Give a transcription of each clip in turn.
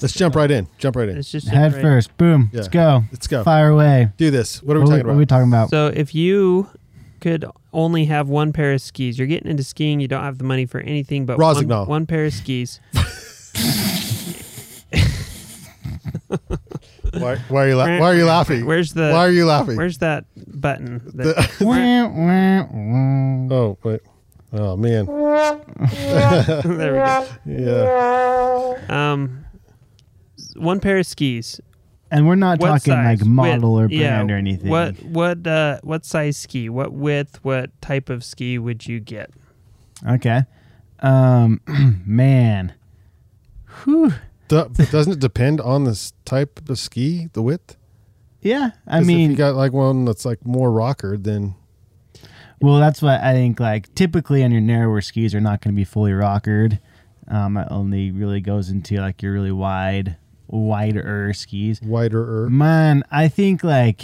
Let's jump right in. Jump right in. it's just head right- first. Boom. Yeah. Let's go. Let's go. Fire away. Do this. What are we what, talking we, about? what are we talking about? So, if you could only have one pair of skis, you're getting into skiing, you don't have the money for anything but one, Rossignol. one pair of skis. why, why are you la- Why are you laughing? Where's the why are you laughing? Where's that button? That, The- Wah, wah, wah. oh wait. Oh man. there we go. Yeah. Um, one pair of skis. And we're not What talking size? like model Width? or Yeah, brand or anything. What what uh what size ski? What width? What type of ski would you get? Okay. Um, man. Whew. Do- doesn't it depend on this type of ski, the width? Yeah. I 'Cause if mean, you got like one that's like more rocker, then well, that's what I think. Like, typically on your narrower skis are not going to be fully rockered. Um, it only really goes into like your really wide, wider skis. wider. Man, I think like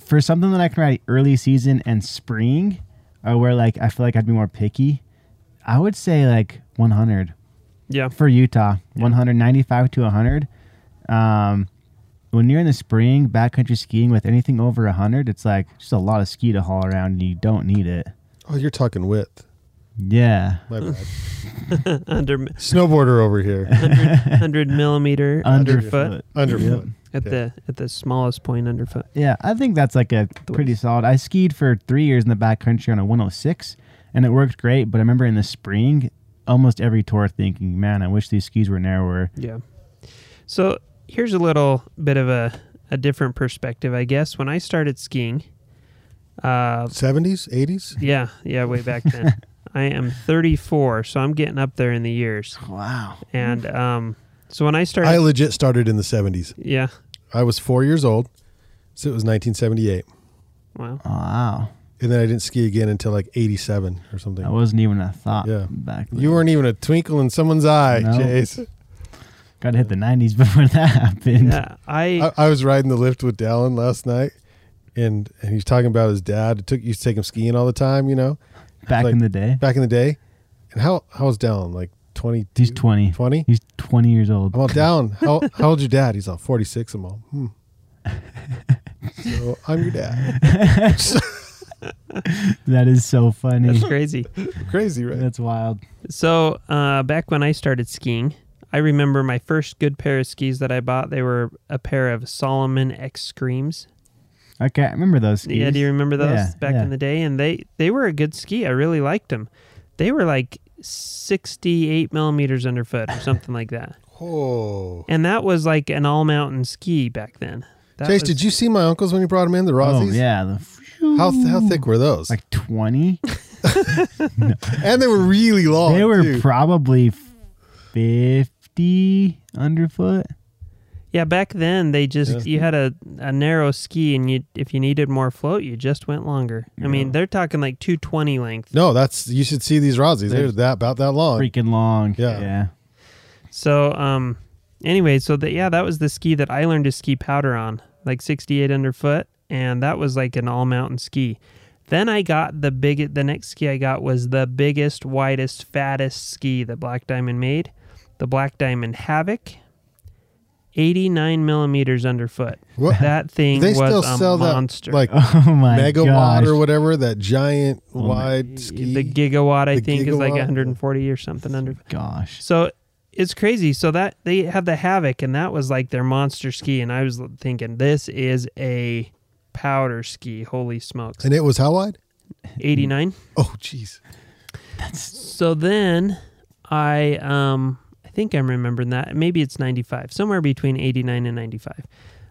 for something that I can ride early season and spring, or where like I feel like I'd be more picky, I would say like 100 Yeah. for Utah, 195 to 100. Um, when you're in the spring backcountry skiing with anything over 100, it's like just a lot of ski to haul around, and you don't need it. Oh, you're talking width. Yeah, My bad. Under Snowboarder over here. hundred millimeter underfoot underfoot. Underfoot. Yep. at Okay. the at the smallest point underfoot. Yeah, I think that's like a pretty solid. I skied for three years in the backcountry on a 106, and it worked great. But I remember in the spring, almost every tour thinking, "Man, I wish these skis were narrower." Yeah. So here's a little bit of a a different perspective, I guess. When I started skiing, uh, 70s, 80s. yeah, yeah, way back then. I am 34, so I'm getting up there in the years. Wow. And um, so when I started, I legit started in the 70s. yeah, I was four years old, so it was 1978, wow. Wow. and then I didn't ski again until like 87 or something. That wasn't even a thought Yeah. back then. You weren't even a twinkle in someone's eye, No. Chase. Got to hit the 90s before that happened. Yeah, I I, I was riding the lift with Dallin last night, and and he's talking about his dad. It took used to take him skiing all the time, you know, Back like- in the day. back in the day. And how how was Dallin? Like 20? He's 20. 20? He's 20 years old. I'm Dallin. How how old's your dad? He's all 46. I'm all hmm. So I'm your dad. That is so funny. that's crazy. Crazy, right? That's wild. So uh, back when I started skiing, I remember my first good pair of skis that I bought. They were a pair of Salomon X Screams. Okay, I remember those skis. Yeah, do you remember those Yeah, back yeah. in the day? And they they were a good ski. I really liked them. They were like sixty eight millimeters underfoot or something like that. Oh. And that was like an all mountain ski back then. That Chase, was- did you see my uncles when you brought them in the Oh, Rossies? yeah. The, How how thick were those? Like 20? and they were really long. they were too. probably 50 underfoot. Yeah, back then they just Yeah. you had a, a narrow ski, and you if you needed more float, you just went longer. I mean, they're talking like two twenty length. no, that's you should see these Rossies. They're They're that about that long. Freaking long. Yeah. Yeah. So, um, anyway, so that yeah, that was the ski that I learned to ski powder on, like 68 underfoot, and that was like an all mountain ski. Then I got the big. The next ski I got was the biggest, widest, fattest ski that Black Diamond made, the Black Diamond Havoc. 89 millimeters underfoot. What? That thing they was still a sell monster. that like Oh my megawatt gosh. or whatever, that giant Oh my- wide ski. the gigawatt, I The think, is like 140 or something under. Gosh. So it's crazy. So that they had the Havoc, and that was like their monster ski, and I was thinking this is a powder ski. Holy smokes! And it was how wide? Eighty nine. Oh, jeez. So then I um I think I'm remembering that. Maybe it's 95, somewhere between 89 and 95.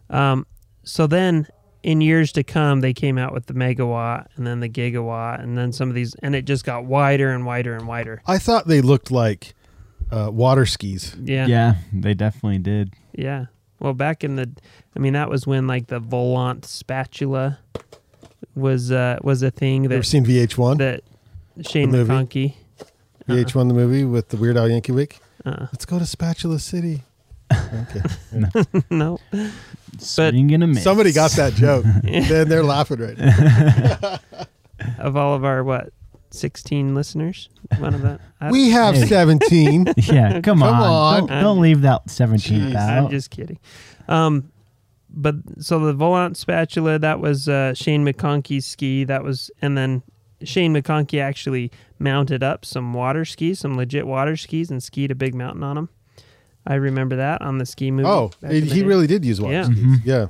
Um so then in years to come they came out with the megawatt and then the gigawatt and then some of these and it just got wider and wider and wider. I thought they looked like uh, water skis. Yeah. Yeah, they definitely did. Yeah. Well, back in the I mean that was when like the Volant spatula was uh was a thing You ever that seen UHF? that Shane The movie? McConkey UHF, the movie with the Weird Al Yankovic. Uh, Let's go to Spatula City. Okay. no. Swing and a miss. Somebody got that joke. then they're laughing right now. of all of our what 16 listeners one of that We have Hey. 17. Yeah, come, Come on. on. Don't, don't leave that 17th Jeez. i'm just kidding um but so the volant spatula that was uh shane mcconkey's ski that was and then shane mcconkey actually mounted up some water skis some legit water skis and skied a big mountain on them i remember that on the ski movie Oh, back he day. really did use water Yeah. skis. Mhm. Yeah.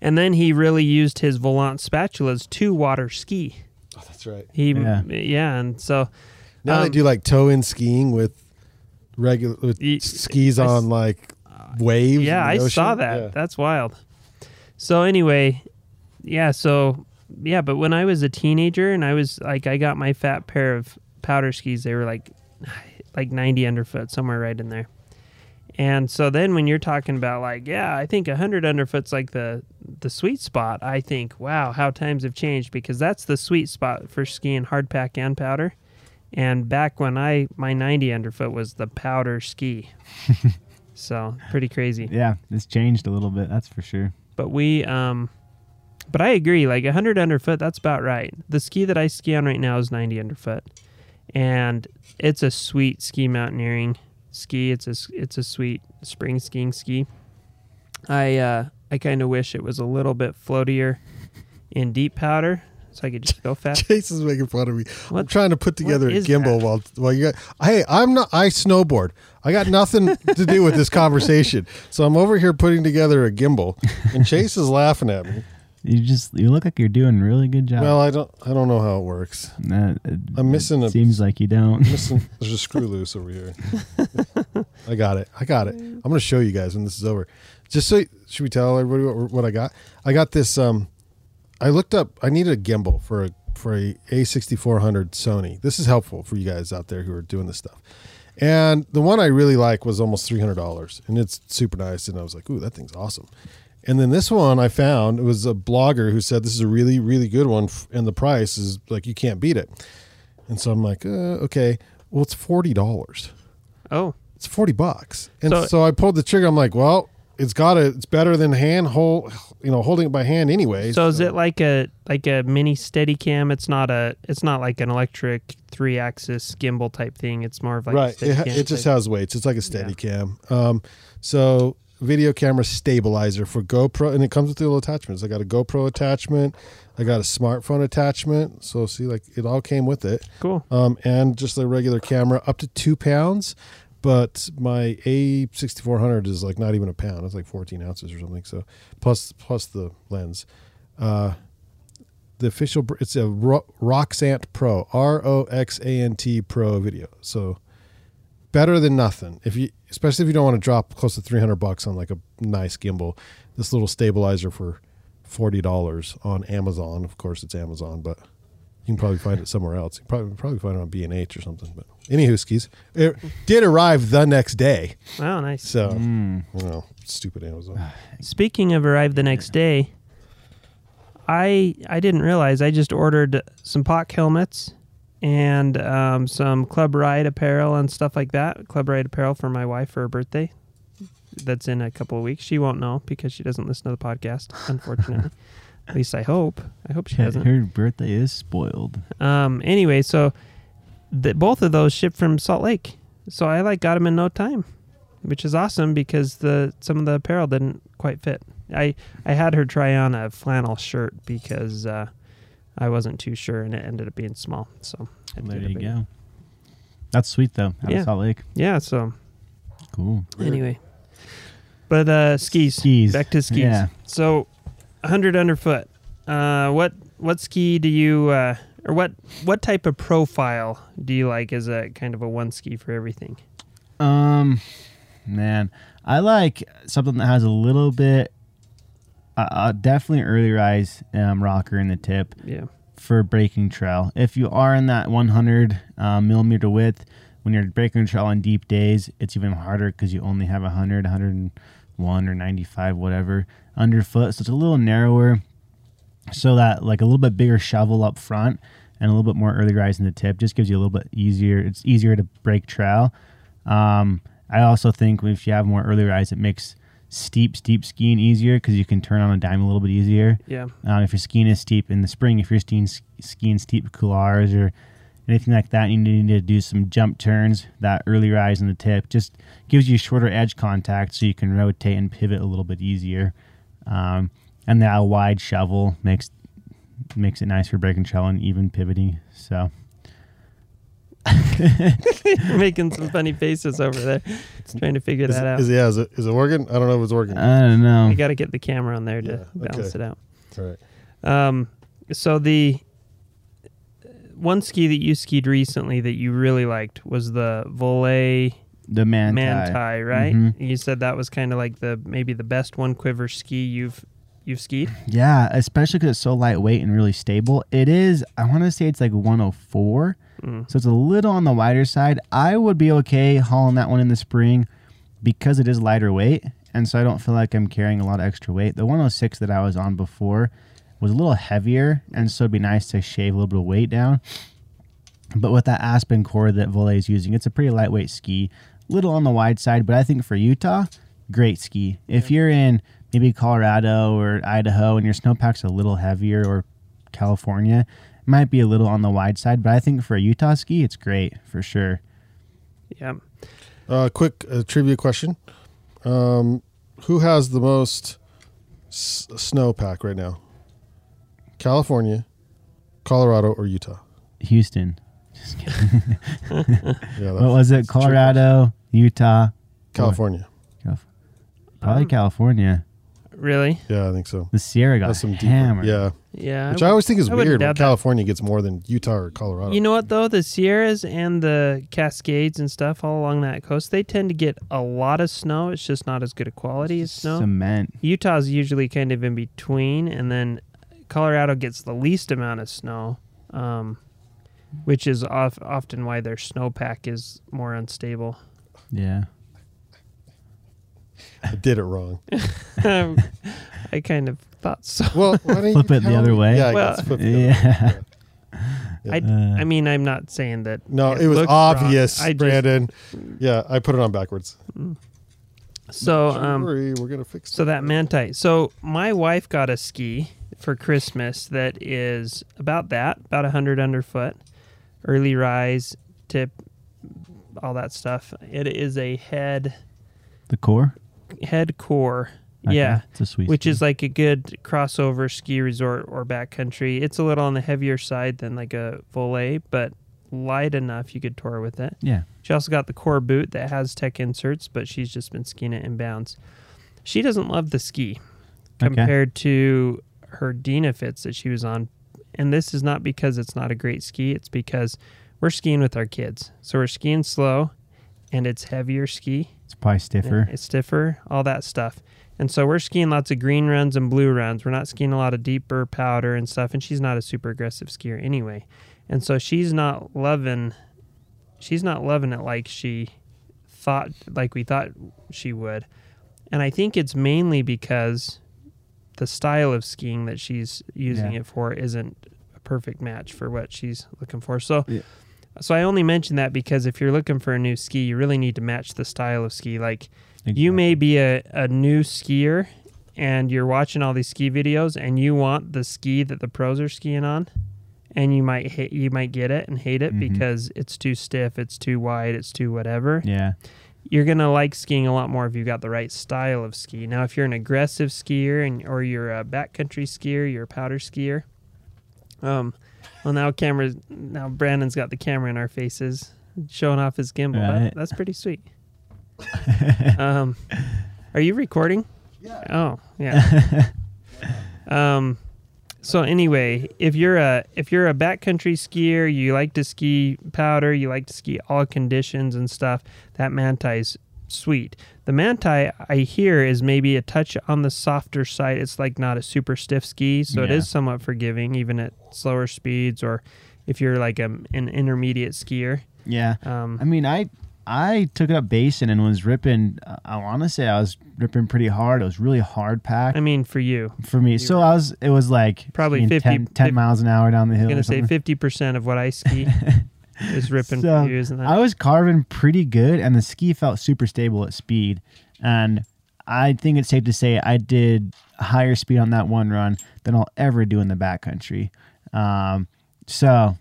and then he really used his volant spatulas to water ski Oh, that's right. he Yeah. yeah, and so Now they Um, do like toe in skiing with regular with Ye- skis I s- on like waves. Yeah, in I the saw that. Yeah. That's wild. So anyway, yeah, so yeah, but when I was a teenager and I was like I got my fat pair of powder skis, they were like like 90 underfoot, somewhere right in there. And so then when you're talking about like, yeah, I think 100 underfoot's like the the sweet spot, I think, wow, how times have changed because that's the sweet spot for skiing hard pack and powder. And back when I my 90 underfoot was the powder ski. so, pretty crazy Yeah, it's changed a little bit, that's for sure. but we um but i agree like 100 underfoot that's about right the ski that i ski on right now is 90 underfoot and it's a sweet ski mountaineering ski it's a it's a sweet spring skiing ski i uh i kind of wish it was a little bit floatier in deep powder so i could just go fast Chase is making fun of me. I'm trying to put together a gimbal that? while while you got. Hey, I'm not. I snowboard. I got nothing to do with this conversation. So I'm over here putting together a gimbal, and Chase is laughing at me. You just you look like you're doing a really good job. Well, I don't. I don't know how it works. Uh, it- I'm missing it a- Seems like you don't. Listen, there's a screw loose over here. I got it. I got it. I'm going to show you guys when this is over. Just so should we tell everybody what, what I got? I got this. Um, I looked up. I needed a gimbal for a for a A6400 Sony. This is helpful for you guys out there who are doing this stuff. And the one I really like was almost three hundred dollars, and it's super nice. And I was like, "Ooh, that thing's awesome." And then this one I found it was a blogger who said this is a really really good one, and the price is like you can't beat it. And so I'm like, uh, okay, well it's forty dollars. oh It's forty bucks. And So- so, I pulled the trigger. I'm like, well, it's got a. It's better than hand hold, you know, holding it by hand anyway. so is it like a like a mini steady cam it's not a it's not like an electric three axis gimbal type thing it's more of like a right? It, it just has weights. It's like a steady cam. Um, so video camera stabilizer for GoPro, and it comes with the little attachments. I got a GoPro attachment. I got a smartphone attachment. So see, like it all came with it. cool um, and just a regular camera up to two pounds. But my A6400 is like not even a pound. It's like 14 ounces or something. So plus plus the lens. Uh, the official it's a Ro- Roxant Pro R O X A N T Pro video. So better than nothing. If you especially if you don't want to drop close to 300 bucks on like a nice gimbal, this little stabilizer for forty dollars on Amazon. Of course, it's Amazon, but you can probably find it somewhere else. You can probably probably find it on B and H or something. But anywho, skis, it did arrive the next day. wow nice So Mm. you know, stupid Amazon. Speaking of arrive the next day, I I didn't realize I just ordered some POC helmets and um, some Club Ride apparel and stuff like that. Club Ride apparel for my wife for her birthday. That's in a couple of weeks. She won't know because she doesn't listen to the podcast, unfortunately. At least I hope. I hope she doesn't. her birthday is spoiled. Um. Anyway, so the, both of those shipped from Salt Lake, so I like got them in no time, which is awesome because the some of the apparel didn't quite fit. I I had her try on a flannel shirt because uh, I wasn't too sure, and it ended up being small. So I There you big- go. That's sweet though. Out Yeah. of Salt Lake. Yeah. So Cool. Anyway, but uh, skis. Skis. Back to skis. Yeah. So, 100 underfoot. Uh, what what ski do you uh, or what what type of profile do you like as a kind of a one ski for everything? Um, man, I like something that has a little bit, uh, uh, definitely early rise um, rocker in the tip Yeah. for breaking trail. If you are in that 100 um, millimeter width, when you're breaking trail on deep days, it's even harder because you only have 100, 101 or 95, whatever underfoot. So it's a little narrower. So that like a little bit bigger shovel up front and a little bit more early rise in the tip just gives you a little bit easier. It's easier to break trail. Um, I also think if you have more early rise, it makes steep, steep skiing easier because you can turn on a dime a little bit easier. Yeah. Um, if you're skiing is steep in the spring, if you're skiing, skiing steep couloirs or anything like that, you need to do some jump turns. That early rise in the tip just gives you shorter edge contact, so you can rotate and pivot a little bit easier. Um, and that wide shovel makes makes it nice for breaking trail and even pivoting. So making some funny faces over there, trying to figure Is, that out. is, yeah, is it, is it working? I don't know if it's working. I don't know. we got to get the camera on there to Yeah, balance okay. it out. All right. Um, so the one ski that you skied recently that you really liked was the Voile the man Manti, right? Mhm. You said that was kind of like the maybe the best one quiver ski you've you've skied. Yeah, especially because it's so lightweight and really stable. It is. I want to say it's like 104. Mm. So it's a little on the wider side. I would be okay hauling that one in the spring because it is lighter weight. And so I don't feel like I'm carrying a lot of extra weight. The 106 that I was on before was a little heavier. And so it'd be nice to shave a little bit of weight down. But with that Aspen core that Voile is using, it's a pretty lightweight ski. Little on the wide side, but I think for Utah, great ski. If you're in maybe Colorado or Idaho and your snowpack's a little heavier or California, might be a little on the wide side, but I think for a Utah ski, it's great for sure. Yeah. Uh, quick uh, trivia question: um, Who has the most s- snowpack right now? California, Colorado, or Utah? Houston. Yeah, What was it? that's a trick Colorado, Utah, California. probably Um, California. Really? Yeah, I think so. The Sierra got That's some deeper. hammered. Yeah, Yeah. which I always think is I weird when doubt that. California gets more than Utah or Colorado. You know what though? The Sierras and the Cascades and stuff all along that coast, they tend to get a lot of snow. It's just not as good a quality as snow. Cement. Utah's usually kind of in between, and then Colorado gets the least amount of snow, um, which is of, often why their snowpack is more unstable. Yeah. I did it wrong. Um, I kind of thought so. Well, why didn't Flip you it the other me? way. Yeah, I Well, guess flip it the other way. Yeah. I, Uh, I mean, I'm not saying that. No, it was looked wrong. obvious, I just- Brandon. Yeah, I put it on backwards. So, Don't um, worry, we're gonna fix So that manti. So my wife got a ski for Christmas that is about that, about a hundred underfoot, early rise, tip, all that stuff. It is a head the core. Head core, Okay, yeah, It's a sweet. which ski. is like a good crossover ski resort or backcountry. It's a little on the heavier side than like a Voile, but light enough you could tour with it. yeah. She also got the core boot that has tech inserts, but she's just been skiing it in bounds. She doesn't love the ski Okay. compared to her Dynafits that she was on. And this is not because it's not a great ski, it's because we're skiing with our kids. So we're skiing slow and it's heavier ski. It's probably stiffer. It's stiffer, all that stuff. And so we're skiing lots of green runs and blue runs. We're not skiing a lot of deeper powder and stuff. And she's not a super aggressive skier anyway. And so she's not loving she's not loving it like she thought like we thought she would. And I think it's mainly because the style of skiing that she's using Yeah. it for isn't a perfect match for what she's looking for. So Yeah. So I only mention that because if you're looking for a new ski, you really need to match the style of ski. Like you may be a, a new skier and you're watching all these ski videos and you want the ski that the pros are skiing on and you might hate you might get it and hate it Mhm. because it's too stiff, it's too wide, it's too whatever. Yeah. You're gonna like skiing a lot more if you've got the right style of ski. Now, if you're an aggressive skier and or you're a backcountry skier, you're a powder skier. Um, well now cameras now Brandon's got the camera in our faces, showing off his gimbal. That- that's pretty sweet. um, are you recording? Yeah. Oh, yeah. um, so anyway, if you're a if you're a backcountry skier, you like to ski powder, you like to ski all conditions and stuff. That Manti's sweet. The Manti I hear is maybe a touch on the softer side. It's like not a super stiff ski, so it Yeah. is somewhat forgiving even at slower speeds or if you're like a, an intermediate skier. Yeah. Um, I mean, I I took it up basin and was ripping. I want to say I was ripping pretty hard. It was really hard pack I mean, for you, for me. So I was. It was like Probably skiing 50 10, 10 miles an hour down the hill. I'm gonna say fifty percent of what I ski is ripping So, for you, isn't that? I was carving pretty good, and the ski felt super stable at speed. And I think it's safe to say I did higher speed on that one run than I'll ever do in the backcountry. Um, so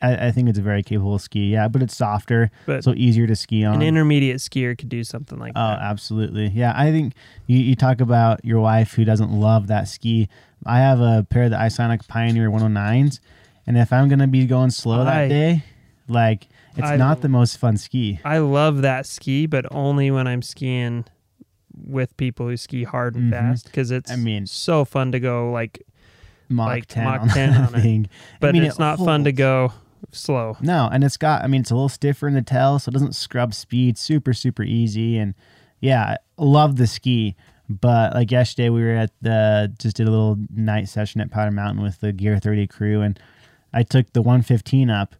I, I think it's a very capable ski. Yeah, but it's softer, But so easier to ski on. An intermediate skier could do something like Oh, that. Oh, absolutely. Yeah, I think you, you talk about your wife who doesn't love that ski. I have a pair of the Icelantic Pioneer 109s, and if I'm going to be going slow that day, like it's I not the most fun ski. I love that ski, but only when I'm skiing with people who ski hard and Mhm. fast because it's I mean- so fun to go like, Mach like 10 Mach on 10 that on it. but mean, it's it not fun to go slow. No, and it's got. I mean, it's a little stiffer in the tail, so it doesn't scrub speed. Super, super easy, and yeah, I love the ski. But like yesterday, we were at the just did a little night session at Powder Mountain with the Gear 30 crew, and I took the 115 up,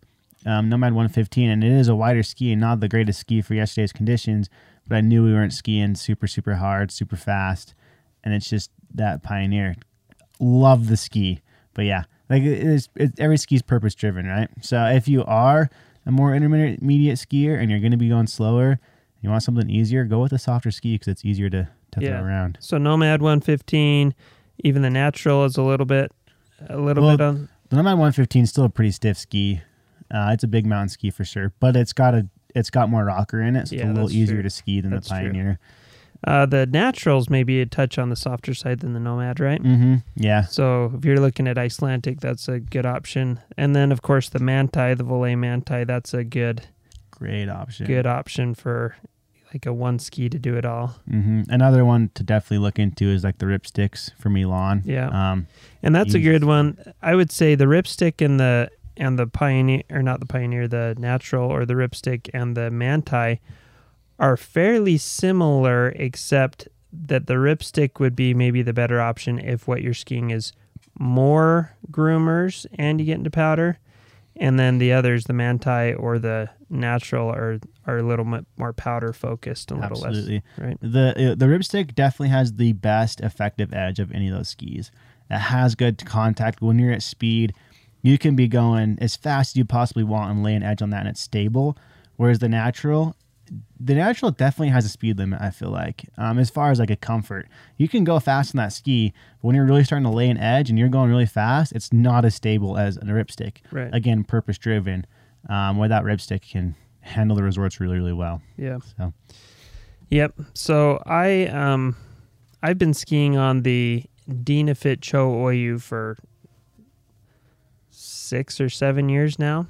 um, Nomad 115, and it is a wider ski and not the greatest ski for yesterday's conditions. But I knew we weren't skiing super, super hard, super fast, and it's just that Pioneer. Love the ski, but yeah, like it is. It, every ski's purpose driven, right? So if you are a more intermediate skier and you're going to be going slower, you want something easier, go with a softer ski because it's easier to, to Yeah. throw around. So Nomad 115, even the natural is a little bit, a little Well, bit on. The Nomad 115 is still a pretty stiff ski. Uh, it's a big mountain ski for sure, but it's got a it's got more rocker in it, so Yeah, it's a little easier true. to ski than That's the. Pioneer. Uh, the naturals maybe a touch on the softer side than the Nomad, right? Mm-hmm. Yeah, So if you're looking at Icelantic, that's a good option. And then of course the Manti, the Voile Manti, that's a good great option. good option for like a one ski to do it all. hmm Another one to definitely look into is like the ripsticks from Elan. Yeah. Um, And that's a good one. I would say the Ripstick and the and the Pioneer or not the Pioneer, the Natural or the Ripstick and the Manti are fairly similar except that the Ripstick would be maybe the better option if what you're skiing is more groomers and you get into powder. And then the others, the Manti or the Natural, are are a little bit more powder focused, and a little absolutely. less, right? The uh, the ripstick definitely has the best effective edge of any of those skis. It has good contact when you're at speed. You can be going as fast as you possibly want and lay an edge on that, and it's stable. Whereas the natural, the natural definitely has a speed limit. I feel like, um, as far as like a comfort, you can go fast on that ski, but when you're really starting to lay an edge and you're going really fast, it's not as stable as a ripstick. Right. Again, purpose driven. Um, where that ripstick can handle the resorts really, really well. Yeah. So. Yep. So I um I've been skiing on the Dynafit Cho Oyu for six or seven years now.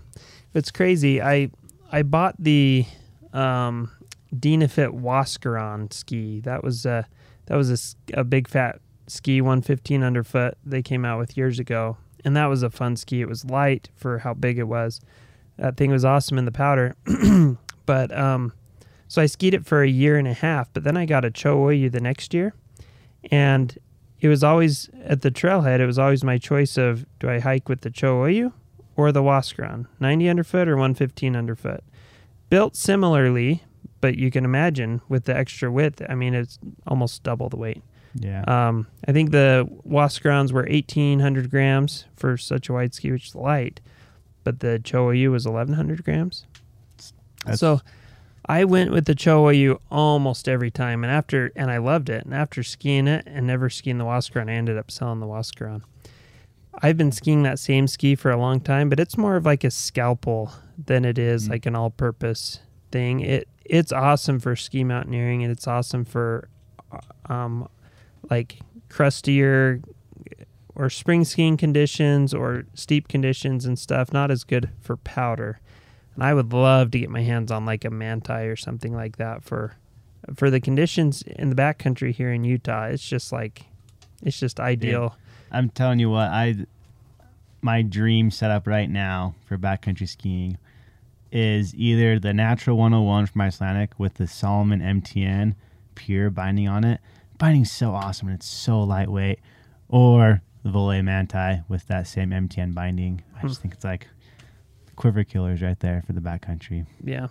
It's crazy. I I bought the um Dynafit Huascaran ski. That was a that was a big fat ski 115 underfoot they came out with years ago. And that was a fun ski. It was light for how big it was. That thing was awesome in the powder. but um so I skied it for a year and a half, but then I got a Cho Oyu the next year. And it was always at the trailhead, it was always my choice of do I hike with the Cho Oyu or the Huascaran, 90 underfoot or 115 underfoot. Built similarly, but you can imagine with the extra width, I mean, it's almost double the weight. Yeah. Um, I think the Huascarans were 1,800 grams for such a wide ski, which is light, but the Cho Oyu was 1,100 grams. That's- so I went with the Cho Oyu almost every time, and after and I loved it. And after skiing it and never skiing the Huascaran, I ended up selling the Huascaran. I've been skiing that same ski for a long time, but it's more of like a scalpel than it is Mm. like an all-purpose thing. It it's awesome for ski mountaineering, and it's awesome for um, like crustier or spring skiing conditions or steep conditions and stuff. Not as good for powder. And I would love to get my hands on like a manti or something like that for for the conditions in the backcountry here in Utah. It's just like it's just ideal. I'm telling you what, I my dream setup right now for backcountry skiing is either the natural 101 from Icelantic with the Salomon MTN pure binding on it. Binding's so awesome and it's so lightweight. Or the Voile Manti with that same MTN binding. I just hmm. think it's like quiver killers right there for the backcountry. Yeah.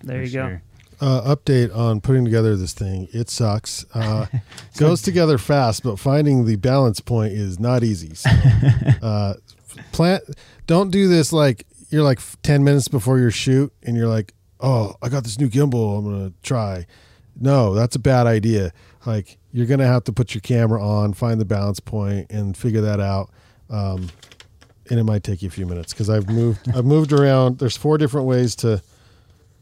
There for you go. Uh, update on putting together this thing. It sucks. Uh, goes together fast, but finding the balance point is not easy. So, uh, plant. Don't do this like you're like ten minutes before your shoot, and you're like, "Oh, I got this new gimbal. I'm gonna try." No, that's a bad idea. Like you're gonna have to put your camera on, find the balance point, and figure that out. Um, and it might take you a few minutes because I've moved. I've moved around. There's four different ways to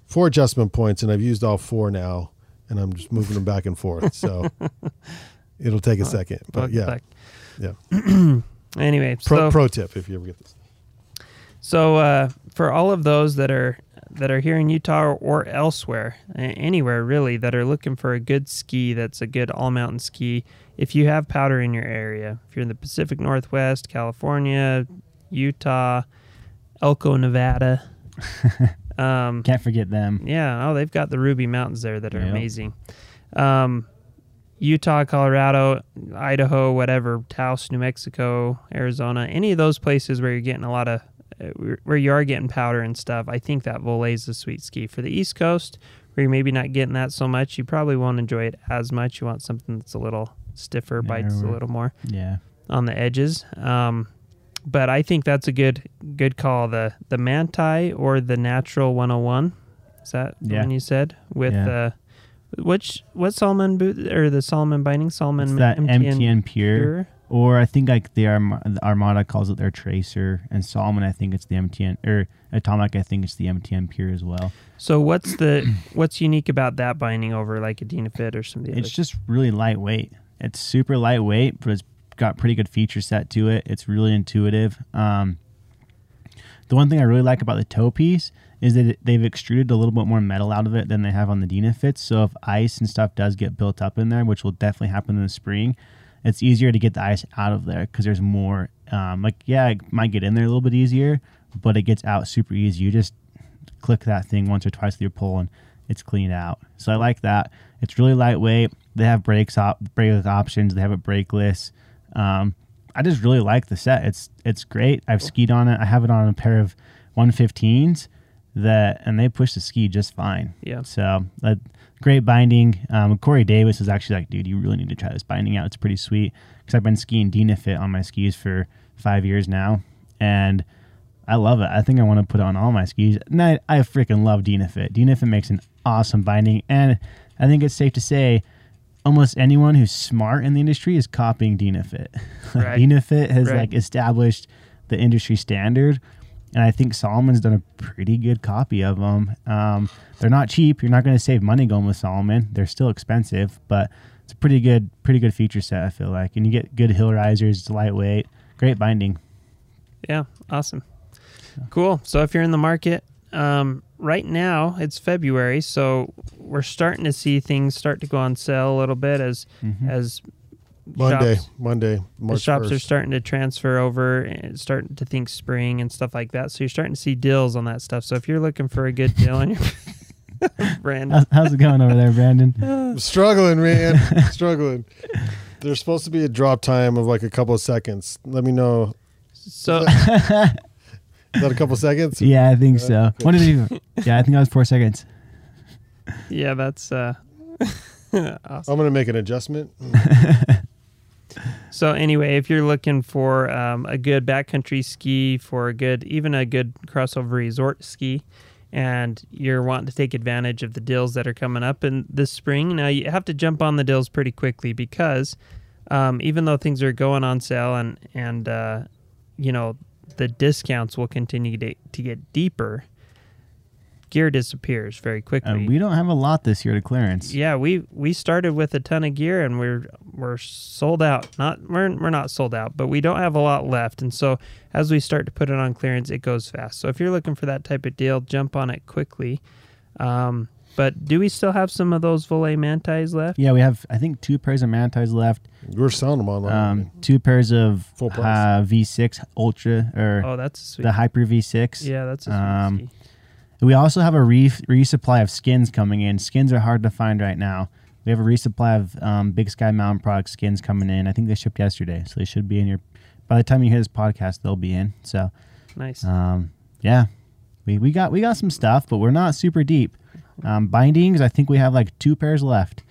four adjustment points, and I've used all four now, and I'm just moving them back and forth. So it'll take a second, but yeah, back. yeah. Anyway, Pro, so pro tip if you ever get this. So uh, for all of those that are that are here in Utah or, or elsewhere, anywhere really, that are looking for a good ski that's a good all mountain ski, if you have powder in your area, if you're in the Pacific Northwest, California, Utah, Elko, Nevada, um, Can't forget them. yeah, oh, they've got the Ruby Mountains there that are Yep. amazing. Um, Utah, Colorado, Idaho, whatever, Taos, New Mexico, Arizona, any of those places where you're getting a lot of, uh, where- you are getting powder and stuff, I think that Voile is a sweet ski. For the East Coast, where you're maybe not getting that so much, you probably won't enjoy it as much. You want something that's a little stiffer, bites a little more Yeah. on the edges. Um, but I think that's a good good call. The the Manti or the Natural 101. Is that the Yeah. one you said with Yeah. uh, which what Salomon boot or the Salomon binding Salomon It's that MTN, MTN, pure. pure? Or I think like the, Arm- the Armada calls it their Tracer, and Salomon I think it's the MTN, or Atomic I think it's the MTN Pure as well. So what's the what's unique about that binding over like a Dynafit or something? It's just really lightweight. It's super lightweight, but it's got pretty good feature set to it. It's really intuitive. Um, the one thing I really like about the toe piece is that they've extruded a little bit more metal out of it than they have on the Dynafits. So if ice and stuff does get built up in there, which will definitely happen in the spring, it's easier to get the ice out of there because there's more. Um, like yeah, it might get in there a little bit easier, but it gets out super easy. You just click that thing once or twice with your pull and it's cleaned out. So I like that. It's really lightweight. They have brakes op- brake options. They have it brakeless. Um, I just really like the set. It's it's great. I've skied on it. I have it on a pair of 115s that and they push the ski just fine. Yeah. So uh, great binding. Um, Corey Davis is actually like, dude, you really need to try this binding out. It's pretty sweet because I've been skiing Dynafit on my skis for five years now, and I love it. I think I want to put it on all my skis. And I, I freaking love Dynafit. Dynafit makes an awesome binding, and I think it's safe to say almost anyone who's smart in the industry is copying Dynafit. Right. Dynafit has Right. like established the industry standard, and I think Salomon's done a pretty good copy of them. Um, they're not cheap. You're not going to save money going with Salomon. They're still expensive, but it's a pretty good, pretty good feature set. I feel like, and you get good hill risers. It's lightweight, great binding. Yeah, awesome. Cool. So if you're in the market, um, right now it's February, so we're starting to see things start to go on sale a little bit as Mhm. as Monday, shops, Monday, the March shops are starting to transfer over and starting to think spring and stuff like that. So you're starting to see deals on that stuff. So if you're looking for a good deal on your brand, How's, how's it going over there, Brandon? I'm struggling, man. struggling. There's supposed to be a drop time of like a couple of seconds. Let me know. so Is that a couple seconds? Yeah, I think so. What did you? Yeah, I think that was four seconds. yeah, that's uh, awesome. I'm gonna make an adjustment. So anyway, if you're looking for um, a good backcountry ski, for a good, even a good crossover resort ski, and you're wanting to take advantage of the deals that are coming up in this spring, now you have to jump on the deals pretty quickly because um, even though things are going on sale and and uh, you know the discounts will continue to, to get deeper, gear disappears very quickly. Uh, we don't have a lot this year to clearance. yeah, we we started with a ton of gear and we're we're sold out. Not we're we're not sold out, but we don't have a lot left. And so as we start to put it on clearance, it goes fast. So if you're looking for that type of deal, jump on it quickly. Um, but do we still have some of those Voile mantis left? Yeah, we have I think two pairs of mantis left. We're selling them online. Um, two pairs of Full uh, V6 Ultra or Oh, that's sweet. the Hyper V6. yeah, that's a sweet um. We also have a re- resupply of skins coming in. Skins are hard to find right now. We have a resupply of um, Big Sky Mountain product skins coming in. I think they shipped yesterday, so they should be in your. By the time you hear this podcast, they'll be in. So, Nice. um, yeah, we, we got we got some stuff, but we're not super deep. Um, bindings, I think we have like two pairs left.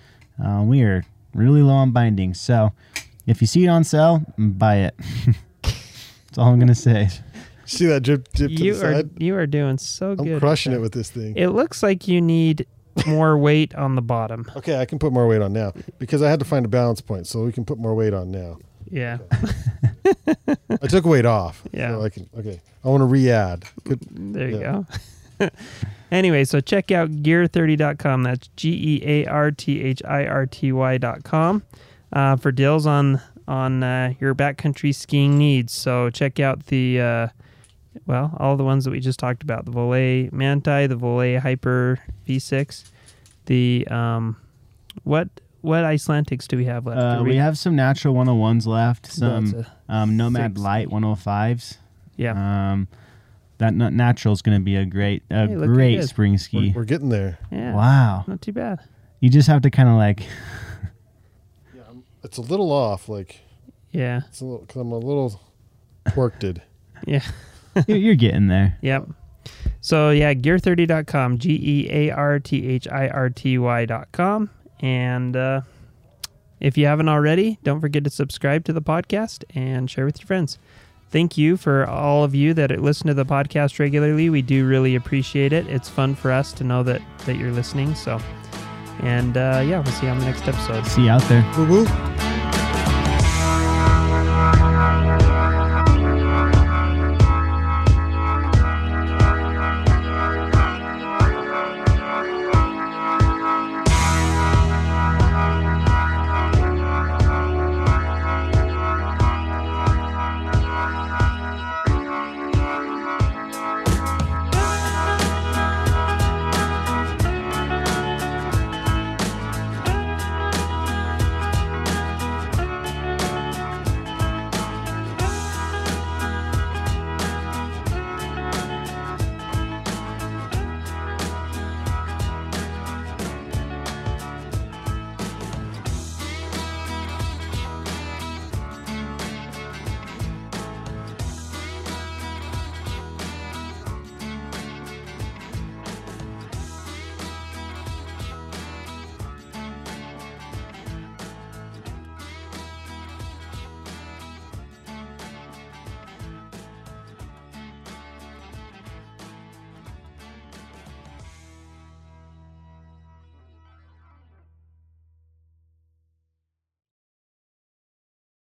Uh, we are really low on bindings, so if you see it on sale, buy it. That's all I'm gonna say. See that drip, drip to you the are side? you are doing so good. I'm good. with crushing it with this thing. It looks like you need more weight on the bottom. Okay, I can put more weight on now because I had to find a balance point, so we can put more weight on now. Yeah. I took weight off. Yeah. So I can. Okay, I want to re-add. There you Yeah. go. anyway, so check out gear30.com. That's G E A R T H I R T Y.com uh, for deals on on uh, your backcountry skiing needs. So check out the uh, well, all the ones that we just talked about: the Voile Manti, the Voile Hyper V6, the um, what what Icelantics do we have left? Uh, Are we have some natural 101s left, some um, Nomad. Light 105s. yeah, Um, that n- natural is going to be a great, a Hey, looking great good. spring We're, ski. we're getting there. yeah, Wow, not too bad. you just have to kind of like, Yeah, It's a little off. Like Yeah, it's a little. Cause I'm a little quirked. yeah. you're, you're getting there. Yep. So yeah, gear30.com, G E A R T H I R T Y.com. And uh, if you haven't already, don't forget to subscribe to the podcast and share with your friends. Thank you for all of you that listen to the podcast regularly. We do really appreciate it. It's fun for us to know that that you're listening. So, and uh, yeah, we'll see you on the next episode. See you out there. Woo woo.